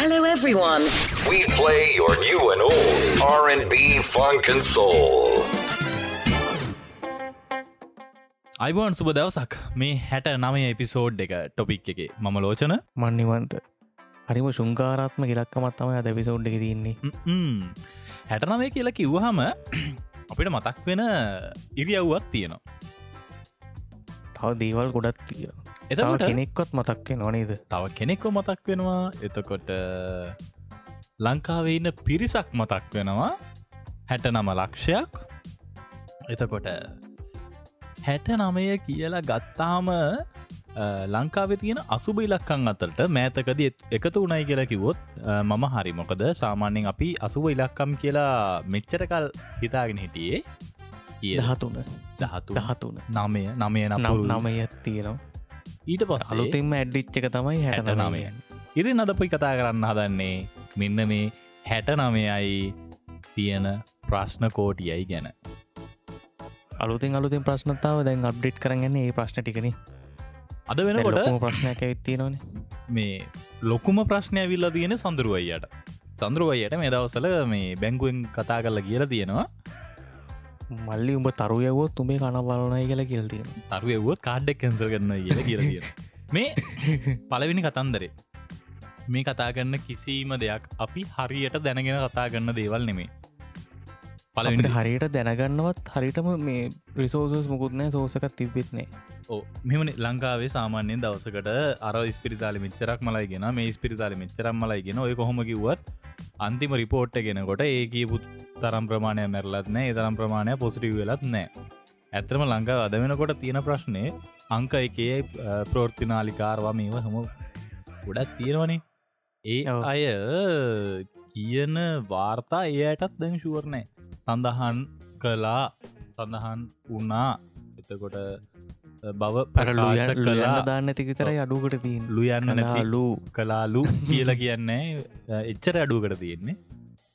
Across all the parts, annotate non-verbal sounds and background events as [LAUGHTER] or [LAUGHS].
Hello, everyone. We play your new and old R&B, funk, and soul. අයිබෝන් සුබ දවසක් මේ හැට නමය එපිසෝඩ් එක ටොපික් එක මම ලෝචන මන්නිවන්ත හරිම ශුංකාරත්ම ඉලක්කමත් තම අද පිසෝඩ් එක තින්නේ හැට නමය කියලා කිව්වහම අපිට මතක් වෙන ඉරියව්වත් තියෙනවා තව දේවල් ගොඩත් තිය එතව එතකොට කෙනෙක්වත් මතක්වේ නොනේද තව කෙනෙක්ව මතක් වෙනවා. එතකොට ලංකාවේ ඉන්න පිරිසක් මතක් වෙනවා. හැට නම ලක්ෂයක්. එතකොට හැට නමය කියලා ගත්තාම ලංකාවේ තියෙන අසුබ ඉලක්කං අතරට මෑතකද එකතු උනයි කියලා කිවොත් මම හරි මොකද සාමාන්‍යෙන් අපි අසුව ඉලක්කම් කියලා මෙච්චරකල් හිතාගෙන හිටියේ. දහතුන. දහතු දහතුන. නමය නමය නම් නම් නමයත් තියෙනවා ඊට පස් අලුතින්ම ඇඩ්ඩිච්ච එක තමයි හැට නමය ඉරි නදපයි කතා කරන්න හදන්නේ මෙන්න මේ හැට නමයයි තියෙන ප්‍රශ්න කෝටියයි ගැන. අලුතින් අලුතින් ප්‍රශ්නතාව දැන් අප්ඩේට් කරගන්නේ ඒ ප්‍රශ්න ටිකන. අද වෙනකොට ප්‍රශ්නයක් ඇවිත්ති නොන මේ ලොකුම ප්‍රශ්නය විල්ලා තියෙන සඳරුවයියට සඳරුවයියට මේ දවසල මේ බැංගුවෙන් කතා කරලා කියලා තියෙනවා මල්ලි උඹ තරු යවොත් තුඹේ කන බලනයි කියලා කියල් තියෙන තරුවවුවත් කාඩ්ඩක් කැන්සල් කරන්න කියලා තියෙන [LAUGHS] මේ පලවිනි කතන්දරේ මේ කතා කරන්න කිසිීම දෙයක් අපි හරියට දැනගෙන කතා කරන්න දේවල් නෙමේ පලවිනි හරියට දැනගන්නවත් හරිටම මේ රිසෝසස් මුකුත්නෑ සෝසකත් තිබ්බෙත්නේ ඕ මෙමන ලංකාවේ සාමාන්‍යයෙන් දවසකට අර ස්පිරිතාලි මෙච්චරක් මලයිගෙන මේ ස්පිරිතාලි මෙච්චරම් මලයිගෙන ඔය කොහොම කිවත් අන්තිම රිපෝට් ගෙනකොට ඒ කියපු තරම් ප්‍රමාණය මැරලත් නෑ තරම් ප්‍රමාණය පොසිටිව් වෙලත් නෑ. ඇත්තරම ලංකා අද වෙනකොට තියෙන ප්‍රශ්නය අංක එකේ ප්‍රෝර්තිනාලිකාරවා මේව හම ගොඩත් තියෙනවනේ. ඒ. අය කියන වාර්තා ඒයටත් දැන් ශුවරණෑ සඳහන් කලා සඳහන් වනා එතකොට බව පරලු ප්‍රකාශ කලා දාන්න තිවිතරයි අඩුකට තිීන් ලුයන්න ලු කලාලු කියලා කියන්නේ එච්චර අඩුවකට තියෙන්නේ.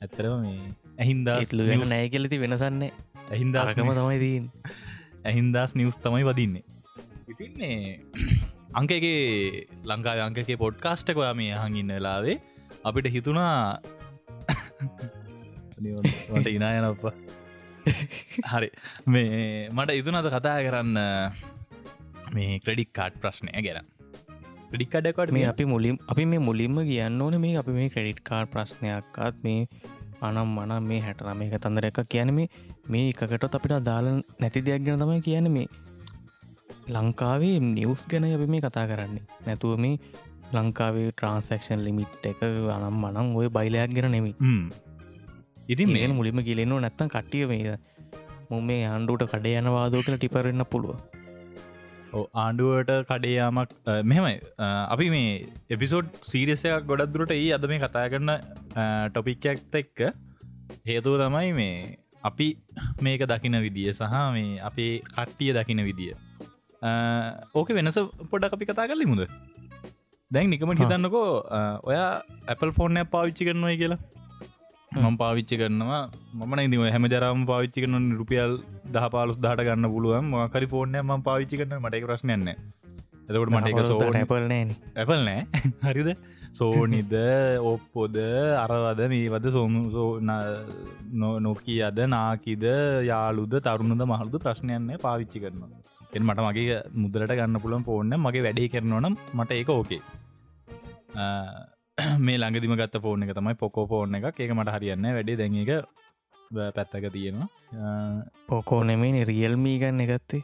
ඇත්තරම මේ ඇහින්දා නෑ කෙලති වෙනසන්නේ ඇහින්දා අරකම තමයි දීන් ඇහින්දස් නිවස් තමයි වදින්නේ. ඉතින්නේ [CLEARS THROAT] අංකගේ ලංකාව අංකගේ පොඩ්කාස්ටක ඔයා මේ හඟින්න වෙලාවේ අපිට හිතුනා [LAUGHS] මට ඉනායනප්ප [LAUGHS] හරි. මේ මට ඉතුනද කතා කරන්න මේ ක්‍රඩික් කාඩ් ප්‍රශ්නය ගැන. ක්‍රඩික්කඩකට මේ අපි මුලින් අපි මේ මුලින්ම කියන්න ඕන මේ අපි මේ ක්‍රඩිට් කාර් ප්‍රශ්නයක්කත් මේ අනම් මනම් මේ හැටනම එක තන්දර එක කියන මේ මේ එකකටත් අපිට දාල නැති දෙයක් ගැන තමයි කියන මේ. ලංකාවේ නිවස් ගැන අපි මේ කතා කරන්නේ. නැතුව මේ ලංකාවේ ට්‍රන්සක්ෂන් ලිමිට් එක අනම් මනම් ඔය බයිලයක් ගෙන නෙමි ඉතින් මේ මේ මුලිම කියලෙන්නු නැත්තම් කට්ටිය මේ මුම මේ ආණ්ඩුවට කඩ යනවාදෝකට ටිපරන්න පුළුව ආණ්ඩුවට කඩේයාමක් මෙහෙමයි. අ, අපි මේ එපිසෝඩ් සීරියසයක් ගොඩක් දුරට ඒ අද මේ කතා කරන ටොපික්කඇක්ත එක්ක හේතුව තමයි මේ අපි මේක දකින විදිිය සහ මේ අපේ කට්ටිය දකින විදිිය. ඕක වෙනස පොඩ අපි කතා කරලි මුද දැන් නිකම හිතන්නකෝ ඔයා ඇපල් ෆෝර්නය පාවිච්චි කරනවයි කියලා මම පාවිච්චි කරනවා. මන ඉදි හැම ජරම පාවිච්චි කරන රුපියල් දහ පාලුස් දාට ගන්න පුළුවන් මකරි ෆෝර්නය ම පාවිච්චි කරන මට එක ප්‍රශ්නයන්න එතකට මට එක සෝ නැපල් නෑන ඇපල් නෑ. [LAUGHS] හරිද? සෝනිද ඔප්පොද අරවද මේවද සෝමු සෝ නොකී අද නාකිද යාලුද තරුණද මහල්ද ප්‍රශ්නයන්නේ පාවිච්චි කරනවා. එ මට මගේ මුදලට ගන්න පුළන් පෝර්න්න මගේ වැඩේ කරනවනම් මට ඒක ඕකේ [CLEARS THROAT] මේ ළඟදිම ගත්ත ෆෝර්න එක තමයි පොකෝ ෆෝර්න එක ඒක මට හරියන්න වැඩේ දැන් එක පැත්තක තියෙනවා. පොකෝ නෙමේ රියල්මී ගන්න එකත්තේ.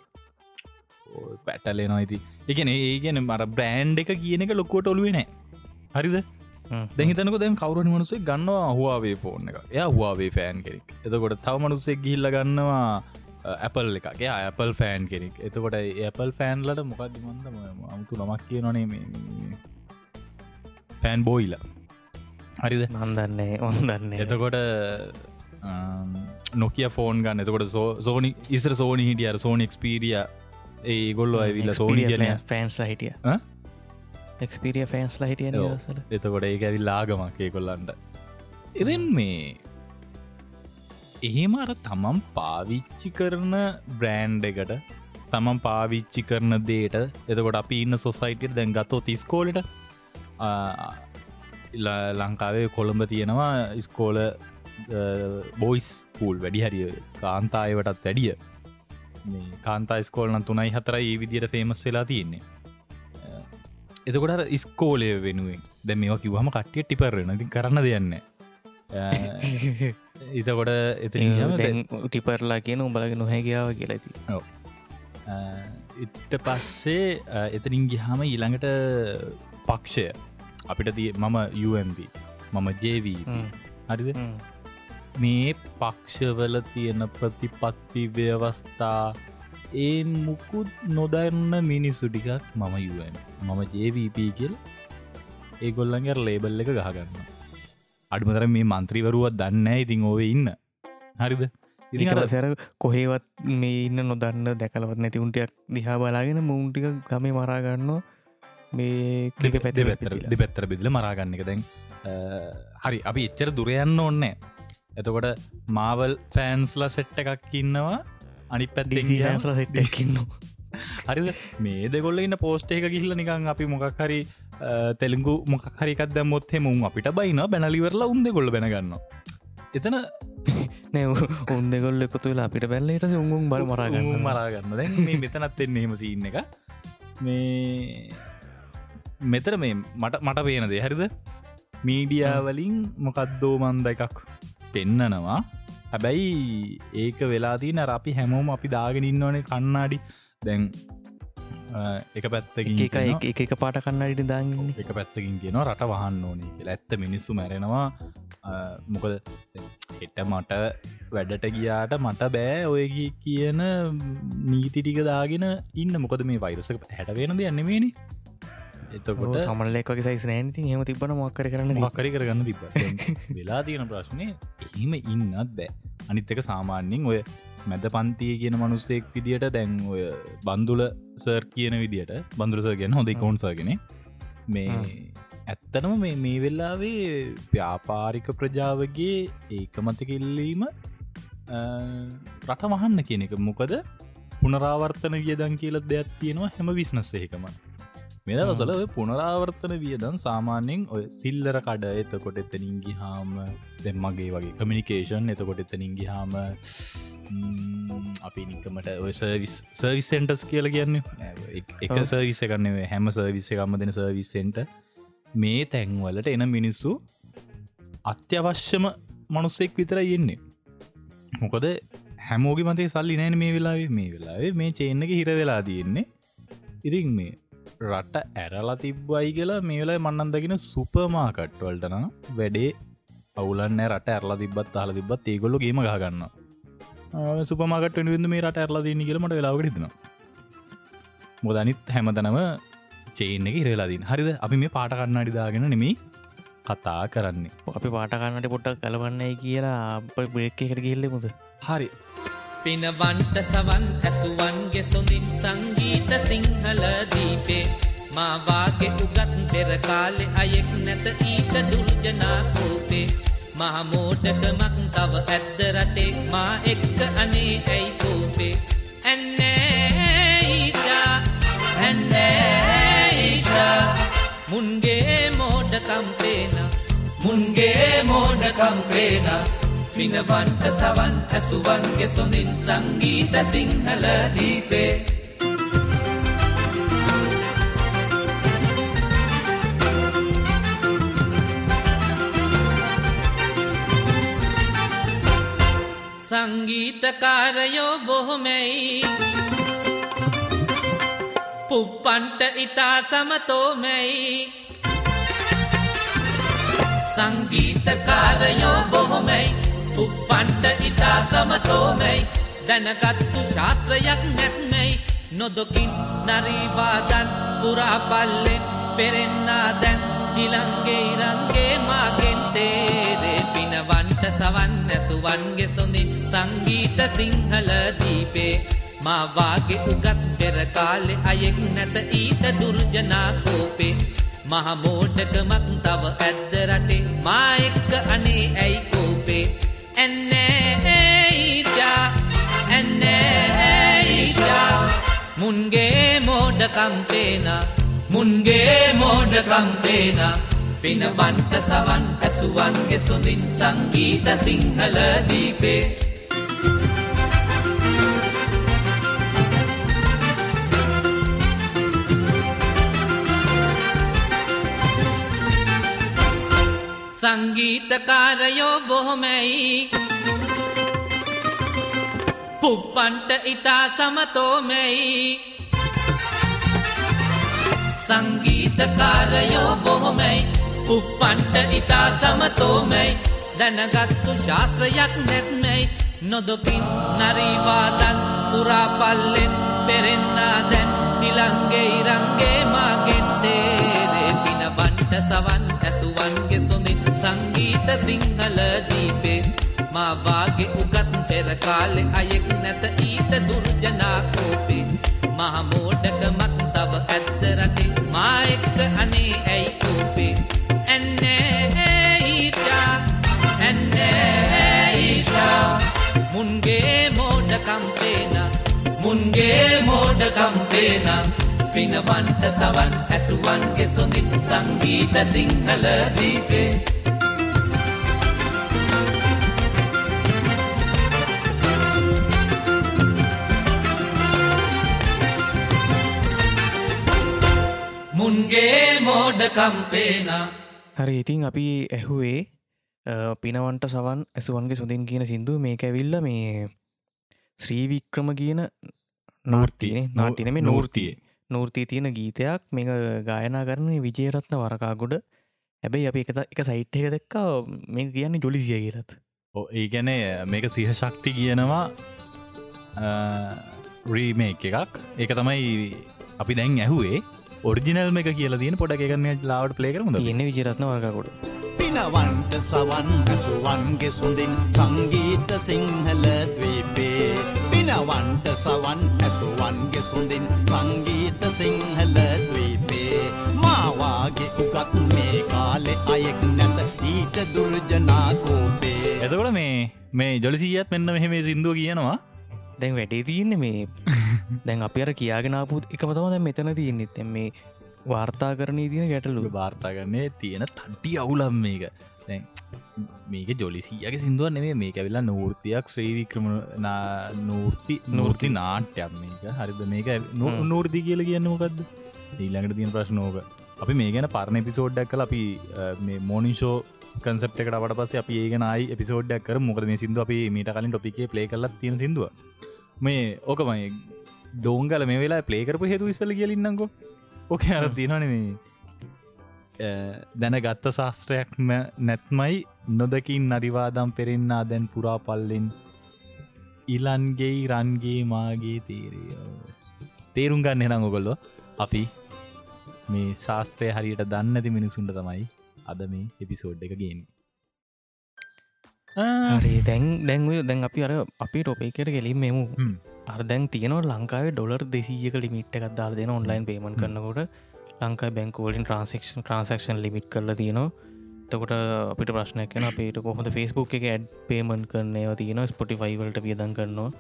පැටලේ නොයිති එකන ඒගෙන මර බ්‍රෑන්් එක කියන එක ලොක්කොට ඔලුවනෑ හරිද? දැහිතනක දැන් කවරු මනුසේ ගන්නවා හවාවේ ෆෝර්න එක එය හවාවේ ෆෑන් කෙනෙක්. එතකොට තව මනුස්සෙක් ගිල්ල ගන්නවා ඇපල් එකගේ ඇපල් ෆෑන් කෙනෙක්. එතකොට ඇපල් ෆෑන්ලට මොකක්ද මන්ද අමුතු නමක් කිය නොනේ මේ ෆෑන් බෝයිල හරිද මන්දන්නේ ඔන්දන්නේ එතකොට නොකිය ෆෝන් ගන්න. එතකොට සෝනි ඉස්ර සෝනි හිටිය. සෝනි එක්ස්පීරිය ඒ ගොල්ලො ඇවිල්ල සෝනි කියන ෆෑන්ස් හිටිය? එක්ස්පිරිය ෆෑන්ස්ලා හිටිය එතකොට ඒ ඇවිල් ලාගමක්කේ කොල්ලන්ට එදෙන් මේ එහෙම අර තමන් පාවිච්චි කරන බ්‍රෑන්් එකට තමන් පාවිච්චි කරන දේට එතකොට අපි ඉන්න සොසයිටර් දැන් ගතෝ තිස්කෝලට ලංකාවේ කොළඹ තියෙනවා ස්කෝල බෝයිස් පූල් වැඩි හරිය කාන්තායවටත් වැඩිය. කාන්තා ස්කෝල්න තුනයි හතරයි ඒ විදියට ෆේමස් වෙලා තියෙන්නේ. එතකොට ඉස්කෝලය වෙනුවෙන්. දැ මේවා කිවහම කට්ටිය ටිපරන ති කරන්න දෙයන්න ඉතකොට එතින් ටිපරලා කියන උඹලග නොහැකියාව කියලති ඉට පස්සේ එතනින් ගිහාම ඊළඟට පක්ෂය අපිට දී මම UMB මම ජව හරිද? මේ පක්ෂවල තියෙන ප්‍රතිපත්ති ව්‍යවස්ථා ඒ මුකුත් නොදරන්න මිනිස්සු ටිකක් මම යුවන් මම ජවප කියල් ඒගොල්ලන්ගේ ලේබල් එක ගහගන්න අඩුමතර මේ මන්ත්‍රීවරුවත් දන්න ඉතිං ඕව ඉන්න. හරිද? සැර කොහේවත් මේ ඉන්න නොදන්න දැකලවත් නැති උන්ටයක් දිහා බලාගෙන මුන්ටික ගමේ මරාගන්න මේ ක්ලික පැති පැත්තර පැත්තර බිදල මරාගන්න එක. දැන් හරි. අපි එච්චර දුරයන්න ඕන්නෑ එතකොට මාවල් ෆෑන්ස්ලා සෙට්ට එකක් ඉන්නවා. අනි ඩිසිලා සෙට්ටකින්න හරිද? මේ දෙගොල්ල ඉන්න පෝස්ට එක ගිහිල්ල නිකං අපි මොකක් හරි තෙළගු මොක් හරිකත් දැම්මොත් හෙමුම් අපිට බයින බැනලිවරලා උන්ද ගොල්ල බැනගන්න එතන [LAUGHS] නෑ උන් දෙගොල්ල එකතු වෙලා අපිට බැල්ලට උන්ගුම් බල මරාගන්න මරාගන්න මේ මෙතනත් එන්නේ හෙම සින්න එක. මේ මෙතර මේ මට මට පේනදේ හරිද? මීඩියාවලින් මොකක්දෝ මන්ද එකක් පෙන්නනවා. හැබැයි ඒක වෙලාදී නර අපි හැමෝම අපි දාගෙන ඉන්න ඕනේ කන්නාඩි දැන් එක පැත්තකින් එක එක පාට කන්නඩි දාගන්න එක පැත්තකින් කියන රට වහන්න ඕනේ කියලා. ඇත්ත මිනිස්සු මැරෙනවා. මොකද එට මට වැඩට ගියාට මට බෑ ඔය කියන නීති ටික දාගෙන ඉන්න. මොකද මේ වෛරසක හැටවෙන දෙයන්නමේනි එතකොට සමලෙක්ගේ සයිස් නෑනති හෙම තිබන මොක්කර කරන්න මක්කරි කරගන්න තිබ වෙලා තියෙන ප්‍රශ්නය එහෙම ඉන්නත් බෑ. අනිත්තක සාමාන්‍යෙන් ඔය මැද පන්තිය කියන මනුස්සෙක් විදිට දැන් ඔය බන්දුල සර් කියන විදිට බඳුරස ගැන හොඳ කෝන්සාගෙන මේ ඇත්තනම මේ මේ වෙල්ලාවේ ව්‍යාපාරික ප්‍රජාවගේ ඒකමතකිල්ලීම රට මහන්න කියන එක. මොකද පුනරාවර්තන වියදන් කියලත් දෙයක් තියෙනවා හැම විශ්නස්ස එකම මෙදවසල ඔය පුනරාවර්තන වියදන් සාමාන්‍යෙන් ඔය සිල්ලර කඩ එතකොට එතනින්ගි හාම දෙ මගේ වගේ කමිනිිකේෂන් එතකොට එතනින්ගි හාම අපි නිකමට ඔය සර්විස් සර්විස් සෙන්ටස් කියල කියන්න. එක සර්විස කරන්න හැම සර්විස්ස එකම්ම දෙන සර්විස්සෙන්ට මේ තැන්වලට එන මිනිස්සු අත්‍යවශ්‍යම මනුස්සෙක් විතර යෙන්නේ මොකද හැමෝගි මතේ සල්ලි නෑන මේ වෙලාවේ. මේ වෙලාවේ මේ චේන්නක හිර වෙලා තියෙන්නේ. ඉරින් මේ රට ඇරලා තිබ්බයි කියලා මේ වෙලා මන්නන්දගෙන සුපමාකට්වල්ටන වැඩේ අවුලන්න රට ඇරලා තිබත් හල තිබත් ඒගොල්ල ගේම ගන්න සුපමාකට විද මේ රට ඇරලා දන්න කියලමට වෙලාවට හිතන මොදනිත් හැමතනම චේන එක ඉරලාදීන් හරිද? අපි මේ පාට කන්නඩිදාගෙන නෙමේ කතා කරන්නේ. අපි පාටකන්නට පොට්ටක් කලවන්නේ කියලා අප බ්‍රේක් එකට ගිල්ලෙමුද හරි පිනවන්ට සවන් ඇසුවන්ගේ සොඳින් සංගීත සිංහල දීපේ. මාවාගේ උගත් පෙරකාලෙ අයෙක් නැත ඊට දුර්ජනා කෝපේ. මහමෝටකමක් තව ඇද්ද රටේ මා එක්ක අනේ ඇයි කෝපේ. ඇන්නේඊටා ඇන්නේඊටා මුන්ගේ මෝඩකම්පේන මුන්ගේ මෝඩකම්පේනා පිනවන්ට සවන් ඇසුවන්ගේ සොඳින් සංගීත සිංහල දීපේ. සංගීතකාරයෝ බොහොමැයි. පුප්පන්ට ඉතා සමතෝමැයි. සංගීතකාරයෝ බොහොමැයි. උප්පන්ට ඉතා සමතෝමැයි. දැනගත්තු ශාස්ත්‍රයක් නැත්මැයි. නොදොකින් නරීවාදන් පුරාපල්ලෙන් පෙරෙන්න්නා දැන් නිලංගේ ඉරංගේ මාගෙන් තේරේ පිනවන්ට සවන් ඇසුවන්ගේ සොඳින් සංගීත සිංහල දීපේ. මාවාගේ උගත් පෙරකාලෙ අයෙක් නැත ඊට දුර්ජනා කෝපේ. මහමෝටකමක් තව ඇද්ද රටේ. මා එක්ක අනේ ඇයි කෝපේ? ඇන්නේඊජා ඇන්නේඊජා මුන්ගේ මෝඩකම්පේන මුන්ගේ මෝඩකම්පේන පිනවන්ට සවන් ඇසුවන්ගේ සොඳින් සංගීත සිංහල සංගීතකාරයෝ බොහොමැයි. පුප්පන්ට ඉතා සමතෝමැයි. සංගීතකාරයෝ බොහොමැයි. පුප්පන්ට ඉතා සමතෝමැයි. දැනගත්තු ශාස්ත්‍රයක් නැත්මැයි. නොදොකින් නරීවාදන් පුරාපල්ලෙන් පෙරෙන්න්නා දැන් නිලංගේ ඉරංගේ මාගෙන් දේරේ පිනබන්ට සවන් ඇසුවන්ගේ සොඳින් සංගීත සිංහල දීපේ. මාවාගේ උගත් පෙරකාලෙ අයෙක් නැත ඊට දුර්ජනාකෝපේ මහමෝඩකමක් තව ඇත්ත රටේ. මා එක්ක අනේ ඇයි කෝපේ? ඇන්නේ ඊටා ඇන්නේ ඊෂා. මුන්ගේ මෝඩකම්පේන මුන්ගේ මෝඩකම්පේන පිනවන්ට සවන් ඇසුවන්ගේ සොඳින් සංගීත සිංහල දීපේ. මුන්ගේ මෝඩකම්පේනා හරි ඉතින් අපි ඇහුවේ පිනවන්ට සවන් ඇසුවන්ගේ සුදින් කියන සිින්දුව මේක ඇවිල්ල මේ ශ්‍රීවික්‍රම කියන නාර්තිය නාටිනම නූර්තිය. නූර්තිය තියෙන ගීතයක් මේ ගායනා කරන විජයරත්න වරකාගොඩ. හැබැයි අපි එකත එක සයිට් එක දෙක්කා මේ කියන්නේ ජොලිසිය කියලත්. ඒ ගැන මේක සිහ ශක්ති කියනවා රීමේ එකක්. ඒක තමයි අපි දැන් ඇහුවේ ඔරිජිනල් එක කියලා තියෙන පොඩ එකගන්න ලාවට පලේ කරමුද තියෙන විජරත්න වරකාගොඩ පිනවන්ට සවන් ඇසුවන්ගේ සුඳින් සංගීත සිංහල දවීපේ. පිනවන්ට සවන් ඇසුවන්ගේ සුඳින් සංගීත සිංහල දවීපේ. මාවාගේ උගත් මේ කාලෙ අයෙක් නැත ඊට දුර්ජනාකෝපේ එතකොට මේ මේ ජොලිසිීයත් මෙන්න මෙහෙම සිින්දුව කියනවා. දැන් වැඩේ තියන්නේ මේ දැන් අපි අර කියාගෙනපුත් එකම තම දැන් මෙතන තියන්නෙත් මේ වාර්තා කරණී තියෙන ගැටලු. වාර්තාගන්නේ තියෙන තට්ටි අවුලම් මේක. දැන් මේක ජොලිසියගේ සිින්දුව නෙේ මේක වෙලා නූර්තියක් ශ්‍රීවික්‍රම නූර්ති නූර්ති නාට්‍යයක් මේක. හරිද? මේක නූර්ති කියල කියන්න මොකක්ද ඊල්ලඟට තියෙන ප්‍රශ්නෝක අපි මේ ගැන පරණ එපිසෝඩ්ඩක් කල අපි මේ මෝනිිෂෝ කන්සප් එකට වට පස අපි ඒගෙනයි එපිසෝඩ්ඩක් කර මොකද මේ සිින්දු අපි මීට කලින් ටොපිකේ ප්ලේ කරල තියෙන සිින්දුව. මේ ඕකමයි ඩෝංගල මේ වෙලා ප්ලේකරපු හෙතු ඉස්සල කියලින්නකෝ ඕක අර තිනන දැන ගත්ත ශාස්ත්‍රයක්ම නැත්මයි නොදකින් නරිවාදම් පෙරෙන්න්නා දැන් පුරා පල්ලෙන්. ඉලන්ගේ රන්ගේ මාගේ තේරය තේරුම් ගන්න එනම් ඔගොල්ලො අපි මේ ශාස්ත්‍රය හරියට දන්නති මිනිසුන්ට තමයි අද මේ එපිසෝඩ් එක ගේන්නේ. හරි. දැන් දැන්ව දැන් අපි අර අපි ටොපේකට ගෙලින් මෙමු අර දැන් තියෙනවා ලංකාවේ ඩොලර් දෙසීක ලිමිට් එකක් දාල් දෙන ඔන්ලයින් පේමන් කරනකොට. ලංකා බැංකෝලින් ට්‍රන්සක්ෂන් ට්‍රන්සක්ෂන් ලිමිට් කරල තියෙනවා. තකොට අපිට ප්‍රශ්නයක් කන අපේට කොහොඳ ෆෙස්බුක් එක ඇඩ් පේමන් කරනය තියෙන ස්පොටිෆයිවල්ට වියදන් කරනවා.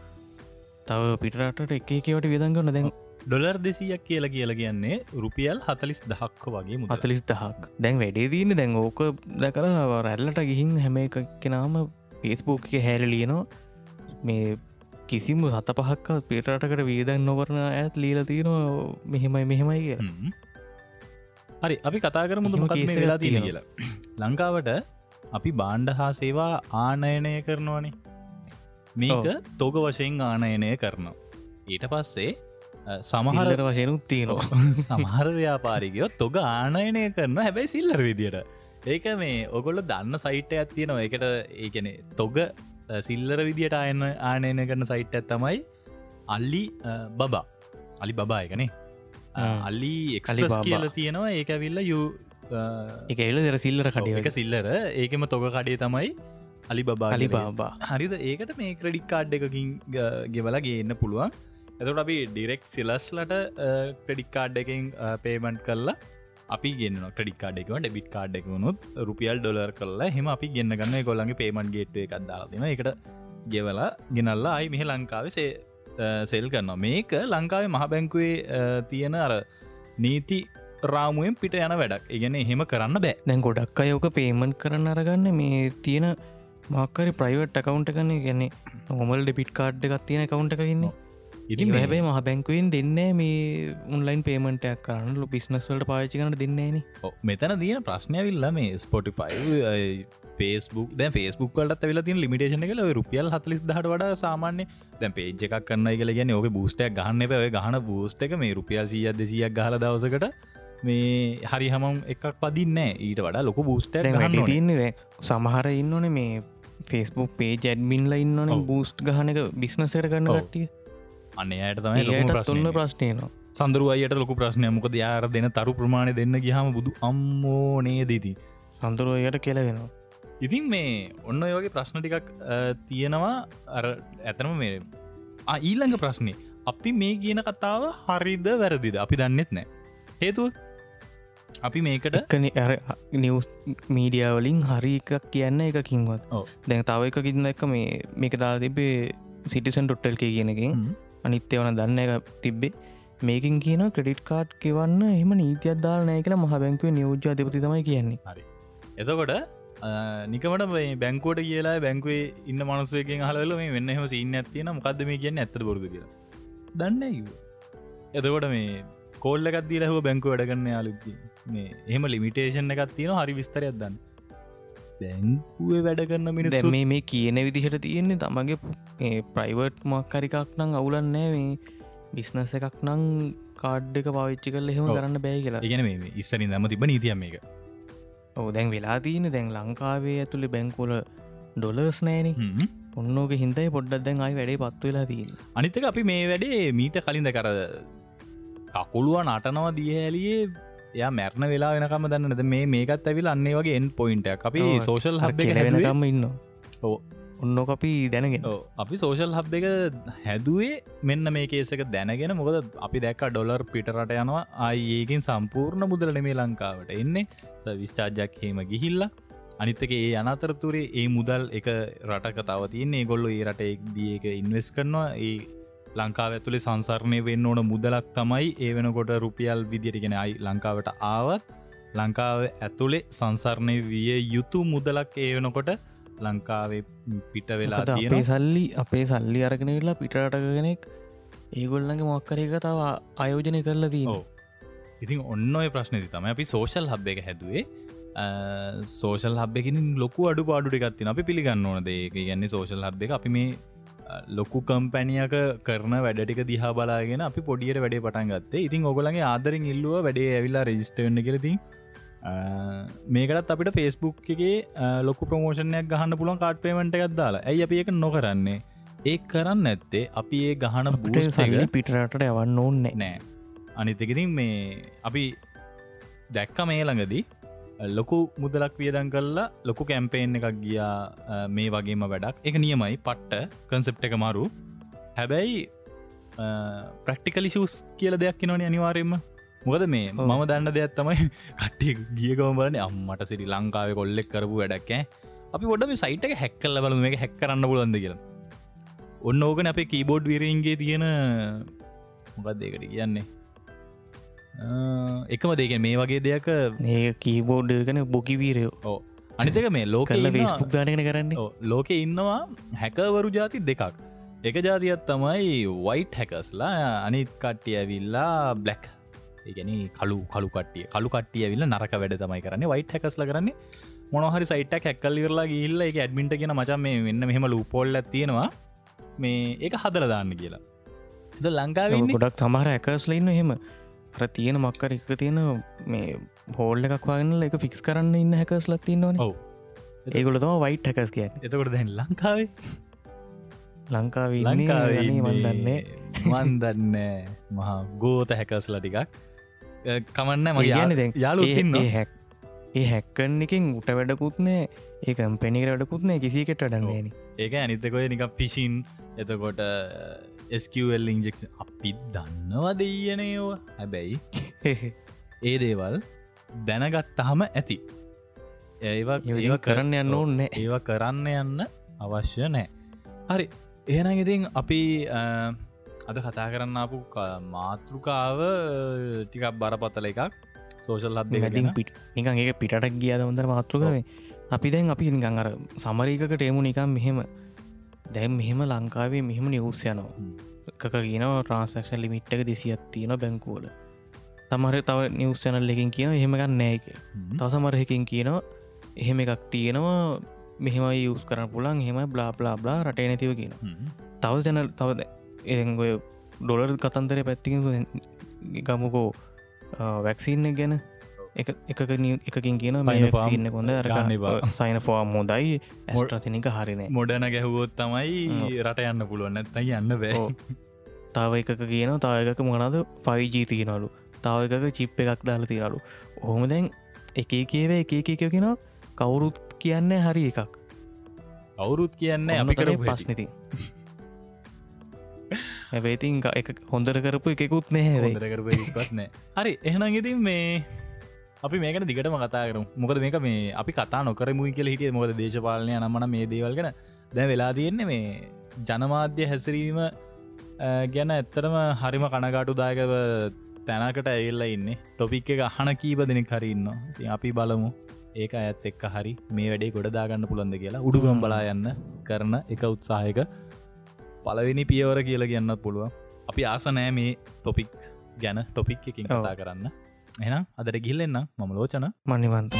තව පිටරට එක එකවට වියදන් කරන දැන් ඩොලර් දෙසීයක් කියලා කියලා කියන්නේ රුපියල් හතලිස් දහක්ක වගේ මුද අතලිස් දහක්. දැන් වැඩේ දීන්න දැන් ඕක දැකර රැල්ලට ගිහින් හැම එක කෙනාම ෆේස්බුක් එක හැරලියනවා මේ කිසිම සත පහක්ක පිටරටකට වීදන් නොවරන ඇත් ලීල තියෙනවා මෙහෙමයි මෙහෙමයි කිය හරි අපි කතා කර මුද එහෙම මොකක් මේ කේසයක් වෙලා තියෙන. කියලා. ලංකාවට අපි බාණ්ඩ හා සේවා ආනයනය කරනවානේ. මේක තොග වශයෙන් ආනයනය කරනවා. ඊට පස්සේ සමහර වශයනුත් තියෙනවා. [LAUGHS] සමහර ව්‍යාපාරිකයෝ තොග ආනයනය කරන හැබැයි සිල්ලර විදියට. ඒක මේ ඔගොල්ල දන්න සයිට් ඇත්තියනවා එකට ඒකන තොග සිල්ලර විදියට අයන්න ආනයන කරන සයිට් ඇත්තමයි අල්ලි බබා. අලි බබා එකනේ. අල්ලි Alibaba. කියල තියෙනවා. ඒකවිල්ල යු එක එල දෙර සිල්ලර එක කඩිය සිල්ලර. ඒකම තොග කඩේ තමයි අලි බබා අලි. බාබා. හරිද? ඒකට මේ ක්‍රඩික් කාඩ් එකකින් ගෙවලා ගේන්න පුළුවන්. එතට අපි ඩිරෙක්් සිලස්ලට ක්‍රඩික් කාඩ් එකින් පේමන්ට් කරලා අපි ගන්න ක්‍රඩි කාඩ් එකව ඩෙබිට කාඩ් එක වුණුත් රුපියල් ඩොලර් කරලා හෙම අපි ගන්න ගන්න. කොල්ලගේ පේමන්් ගේට්ව එකක් දාතින එකට ගෙවලා ගෙනල්ලා අයි මෙහ ලංකාවේ සෙල් කරන්න මේක ලංකාවේ මහ බැංකුවේ තියෙන අර නීති රාමුවෙන් පිට යන වැඩක්. ඉගෙන එහෙම කරන්න බෑ. දැන් ගොඩක් අයෝක පේමන්් කරන්න අරගන්න. මේ තියෙන මක්කරි ප්‍රයිවට් අකවුන්ට කන්නේ ගැන්නේ හොමල් ඩෙපිට් කාඩ් එකක් තියෙන කවුන්ට එකකින්නේ ඉතින් ඉති හැබයි මහ බැංකුවෙන් දෙන්නේ මේ උන්ලයින් පේමටයක් කරන්න. ලො බිස්නස්වලට පාචි කන දෙන්නේන මෙතන තියෙන ප්‍රශ්නයවිල්ල මේ ස්පොටිෆයි පේස්බුක් දැ ෆේස්බුක් වලට වෙල තින් ලිමිටේෂන කල රුපියල් හතලිස් දහට වඩා සාමාන්‍ය දැන් පේජ් එකක් කන්න කියල ගැන ඕක බූස්ටයක් ගහන්න පැව ගහන බූස්ට එක මේ රුපියල් සිය දෙසියක් ගහල දවසකට මේ හරි හමම් එකක් පදින්න ඊට වඩා ලොක බූස්ට වැඩි තියන්නේ සමහර ඉන්නන මේ ෆෙස්බුක් පේ ජැඩ්මින්ල ඉන්නන. බූස්ට් ගහනක බිස්නසර කරන්න ඔව්. අන්න අයට තමයි. තුන්න ප්‍රශ්නයනවා සඳරුවයට ලොකු ප්‍රශ්නය මොකද යාර දෙන තරු ප්‍රමාණය දෙන්න ගහම බුදු අම්මෝනේ දෙදී සඳරුවයට කෙලවෙනවා. ඉතින් මේ ඔන්න ඔය වගේ ප්‍රශ්න ටිකක් තියෙනවා. අර ඇතනම මේ ඊළඟ ප්‍රශ්නය අපි මේ කියන කතාව හරිද වැරදිද? අපි දන්නෙත් නෑ. හේතුව? අපි මේකට කන නිවස් මීඩියාවලින් හරි එකක් කියන්න එකකින්වත්. දැන් තව එක කින්න එක මේ මේක දා තිබේ සිටිසන් ටොට්ටල් කිය කියනකින් හ්ම්. අනිත්‍ය වන දන්න එක තිබ්බේ. මේකින් කියන ක්‍රඩිට් කාඩ් කිවන්න එහම නීතියක් දාල නෑ කියලා මහ බැංකුව නියෝජ්‍ය අධපති තමයි කියන්නේ. එතකොට නිකමට මේ බැංකුවට කියලා බැංකුවේ ඉන්න මනුසයකින් හලල මේ වෙන්න හම සින්න ඇතින මොකක්ද මේ කියන්න? ඇත බොරුද කියලා. දන්න කිව එතකොට මේ කෝල්ල එකත්දීල හව බැංකු වැඩගන්න යාලුකි මේ එහෙම ලිමිටේෂන් එකත් තියෙන හරි විස්තරයක් දන්න. බැංකුවේ වැඩ කරන්න දැන් මිනිස් මේ මේ කියන විදිහට තියෙන්නේ තමගේ ප්‍රයිවර්ට් මක්කරිකක් නං අවුලන්නෑ බිස්නස එකක් නං කාඩ් එක පවිච්චි කල එහෙම. කරන්න බෑ කියලා ඉගෙන මේ ඉස්සරින් දම තිබ නීතියම එක ඕ දැන් වෙලා තියෙන දැන් ලංකාවේ ඇතුළි බැංකුල ඩොලර්ස් නෑන හ්ම්. ඔන්නෝක හින්දයි පොඩ්ඩක් දැන් අයි වැඩේ පත්ව වෙලා තියන්න අනිතක අපි මේ වැඩේ මීට කලින්ද කර කකුළුව නටනව දියහැලියේ එයා මැරණ වෙලා වෙනකම දන්නද මේ මේකත් ඇවිල් අන්නේ වගේ එන් පොයින්ටක් අපි සෝෂල් හබ් වෙනකම්ම ඉන්න ඔව්. ඔන්නෝ අපි දැනගෙන. අපි සෝෂල් හබ් එක හැදුවේ මෙන්න මේ කේසක දැනගෙන. මොකද අපි දැක්ක ඩොලර් පිටරට යනවා. අයඒකින් සම්පූර්ණ මුදල නෙමේ ලංකාවට එන්නේ. විස්්චාර්ජක් හෙම ගිහිල්ලා. අනිත්තක ඒ අනතරතුරේ ඒ මුදල් එක රටක තව තියන්නේ. ගොල්ලො ඒ රට එක ඉන්වෙස් කරනවා. ඒ ලංකාව ඇතුළේ සංසරණය වෙන්න ඕන මුදලක් තමයි ඒ වෙනකොට රුපියල් විදිරිගෙන අයි ලංකාවට ආවත් ලංකාව ඇතුළේ සංසරණය විය යුතු මුදලක් ඒ වෙනකොට ලංකාවේ පිට වෙලා අපේ සල්ලි අපේ සල්ලි අරගෙන වෙලා පිටරටක කෙනෙක් ඒගොල්ලගේ මොක්කරක තව අයෝජනය කරලා දී. ඉතින් ඔන්න ඔය ප්‍රශ්නති තම අපි සෝෂල් හබ් එක හැදුවේ. සෝෂල් හබ්බකින් ලොකු අඩු පාඩුටිකත්තින අපි පිළිගන්න ඕන දේක ගන්නේ සෝෂල් හබ් එක අපි මේ ලොකු කම්පැනියක කරන වැඩටික දිහා බලාගෙන අපි පොඩියට වැඩේ පටන් ගත්තේ. ඉතින් ඔගලගේ ආදරින් ඉල්ලුව වැඩේ ඇවිල්ලා රෙජිස්ටවෙන්න කරති මේකටත් අපිට ෆෙස්බුක් එකේ ලොකු ප්‍රමෝෂණයක් ගහන්න පුළන් කාට්පේමට එකක් දාලා. ඇයි අපි එක නොකරන්නේ? ඒ කරන්න ඇත්තේ අපි ඒ ගහන සල්ලි පිටරට යවන්න ඕන්නෑ. නෑ. අනිතකඉතින් මේ අපි දැක්ක මේ ළඟදී ලොකු මුදලක් වියදන් කල්ලා ලොකු කැම්පේෙන් එකක් ගියා මේ වගේම වැඩක්. එක නියමයි පට්ට කන්සෙප් එක මරු. හැබැයි ප්‍රක්ටිකලි ශස් කියල දෙයක් නොන අනිවාරෙන්ම මොකද මේ. මම දන්න දෙයක් තමයි [LAUGHS] කට්ටිය ගියකම බලන අම්මට සිරි ලංකාව කොල්ලෙක් කරපු වැඩක්කෑ අපි ොඩ මේ සයිට එක හැක්කල්ල බල මේ හැක් කරන්න පුලන්ද කියලා. ඔන්න ඕකන අපේ කීබෝඩ් විරන්ගේ තියෙන මොකක් දෙකට කියන්නේ එකම දෙක මේ වගේ දෙයක් ඒ කීබෝඩ් කන බොකිවීරයෝ ඕ අනිතක මේ ලෝක කල්ල ෆෙස්පුක් දානගෙන කරන්නේ. ලෝක ඉන්නවා හැකවරු ජාති දෙකක්. එක ජාතියත් තමයි වයිට් හැකස්ලා අනිත් කට්ටිය ඇවිල්ලා බ්ලක් ඒගැන කලු කලු කටිය කලු කටිය විල්ල නරක වැඩ තමයි කරන්නේ. වයිට් හැකස්ල කරන්නේ මොනහරි සයිට හැක්කල් ඉරලා ගිල්ල එක ඇඩමින්ට කියෙන මචන් මේ වෙන්න මෙහම ලූපොල්ල තියෙනවා. මේ ඒක හදර දාන්න කියලා. එද ලංකාව ගොඩක් සමහර ඇකස්ලඉන්න එහෙම අර තියෙන මක්කර එක තියෙන මේ හෝල්ල එකක් වගන්නල එක ෆික්ස් කරන්න ඉන්න හැකස් ලත්තින්නවන ඔව්. ඒගොල තම වයිට් හැකස් කියන්න. එතකොට දැන් ලංකාවේ? ලංකාව වන්දන්නේ මන්දන්න මහා ගෝත හැකස්ල ටිකක්. කමන්න ඒගැන දැන් යාලු හැක් ඒ හැක්කන් එකින් උට වැඩකුත්නේ ඒ කම්පැනික වැඩකුත්නේ කිසිකට ඩන්නේන ඒක අනිතකොය නික පිසින් එතකොට ස්කල් ඉන්ජෙක් අපි දන්නවා දෙයනයෝ හැබැයි [LAUGHS] ඒ දේවල් දැනගත්තහම ඇති. ඒවා ඒව කරන්න යන්න ඕන්න ඒව කරන්න යන්න අවශ්‍ය නෑ හරි. එහෙන ඉතින් අපි අද කතා කරන්න අපපු මාතෘකාව ටිකක් බරපතල එකක්. සෝෂල් ඉතින් හද පිට. නිකන් ඒක පිටට ගියාද හොඳර මාතෘකවේ? අපි දැන් අපි නිකං අර සමරීකට එමු නිකම් මෙහෙම දැම් මෙහෙම ලංකාවේ මෙහෙම නිවස් යනවා. එකක කියන ට්‍රන්ස්ක්ෂන් ලිමිට්ක දෙසියක් තියෙන බැංකුවල. තමර තව නිවස් චැනල් එකින් කියන එහෙමගන්න නෑක තවසමරහකින් කියනවා එහෙම එකක් තියෙනවා මෙහෙම යස් කරන පුලන් හෙම බ්ලා බ්ලා රටේ නැතිව කියන තව ජැනල් තවද එගොය ඩොලර් කතන්දර පැත්තික ගමුකෝ වැක්සින්න ගැන එකකින් කියන මේන්න කොඳ. සයින ෆෝම් හොදයි ඇස්ට්‍රතිනික හරිනේ මොඩන ගැහුවොත් තමයි රට යන්න පුළුවන්. නැත්තයි යන්න බෑ. තාව එකක කියන තායකක මොනද පයිජී තියනලු තාව එකක චිප් එකක් දාලා තිරලු ඔහොම දැන් එක කියව එක එක කියෙන කවුරුත් කියන්න හරි එකක්. අවුරුත් කියන්න ඔන්න අපි කර තමයි ප්‍රශ්නති [LAUGHS] හැබේතින් එක හොඳර කරපු එකකුත් නැහැ කරපත්නෑ හරි එහෙනම් ඉතින් මේ අපි මේකට දිගටම කතා කරු මොකද මේක මේ අපි කතා නොකර මුයි කියල හිටිය මොකද දේශපාලනය නම්මන මේ දේවල්ගෙන දැ වෙලා තියෙන්නේ මේ ජනමාධ්‍ය හැසිරීම ගැන ඇත්තරම හරිම කනගාටු දායකව තැනකට ඇල්ල ඉන්න. ටොපික් එක අහන කීප දෙනෙක් හරින්න ති අපි බලමු. ඒක ඇත් එක්ක හරි මේ වැඩේ ගොඩ දාගන්න පුළන්ද කියලා. උඩුගම් බලා යන්න කරන එක උත්සාහක පලවෙනි පියවර කියලා කියන්නත් පුළුව අපි ආස නෑ මේ ටොපික් ගැන ටොපික් එකින්. කතා කරන්න එනම් අදට ගිල්ලෙන්න්න මම ලෝචන. මනිවන්ත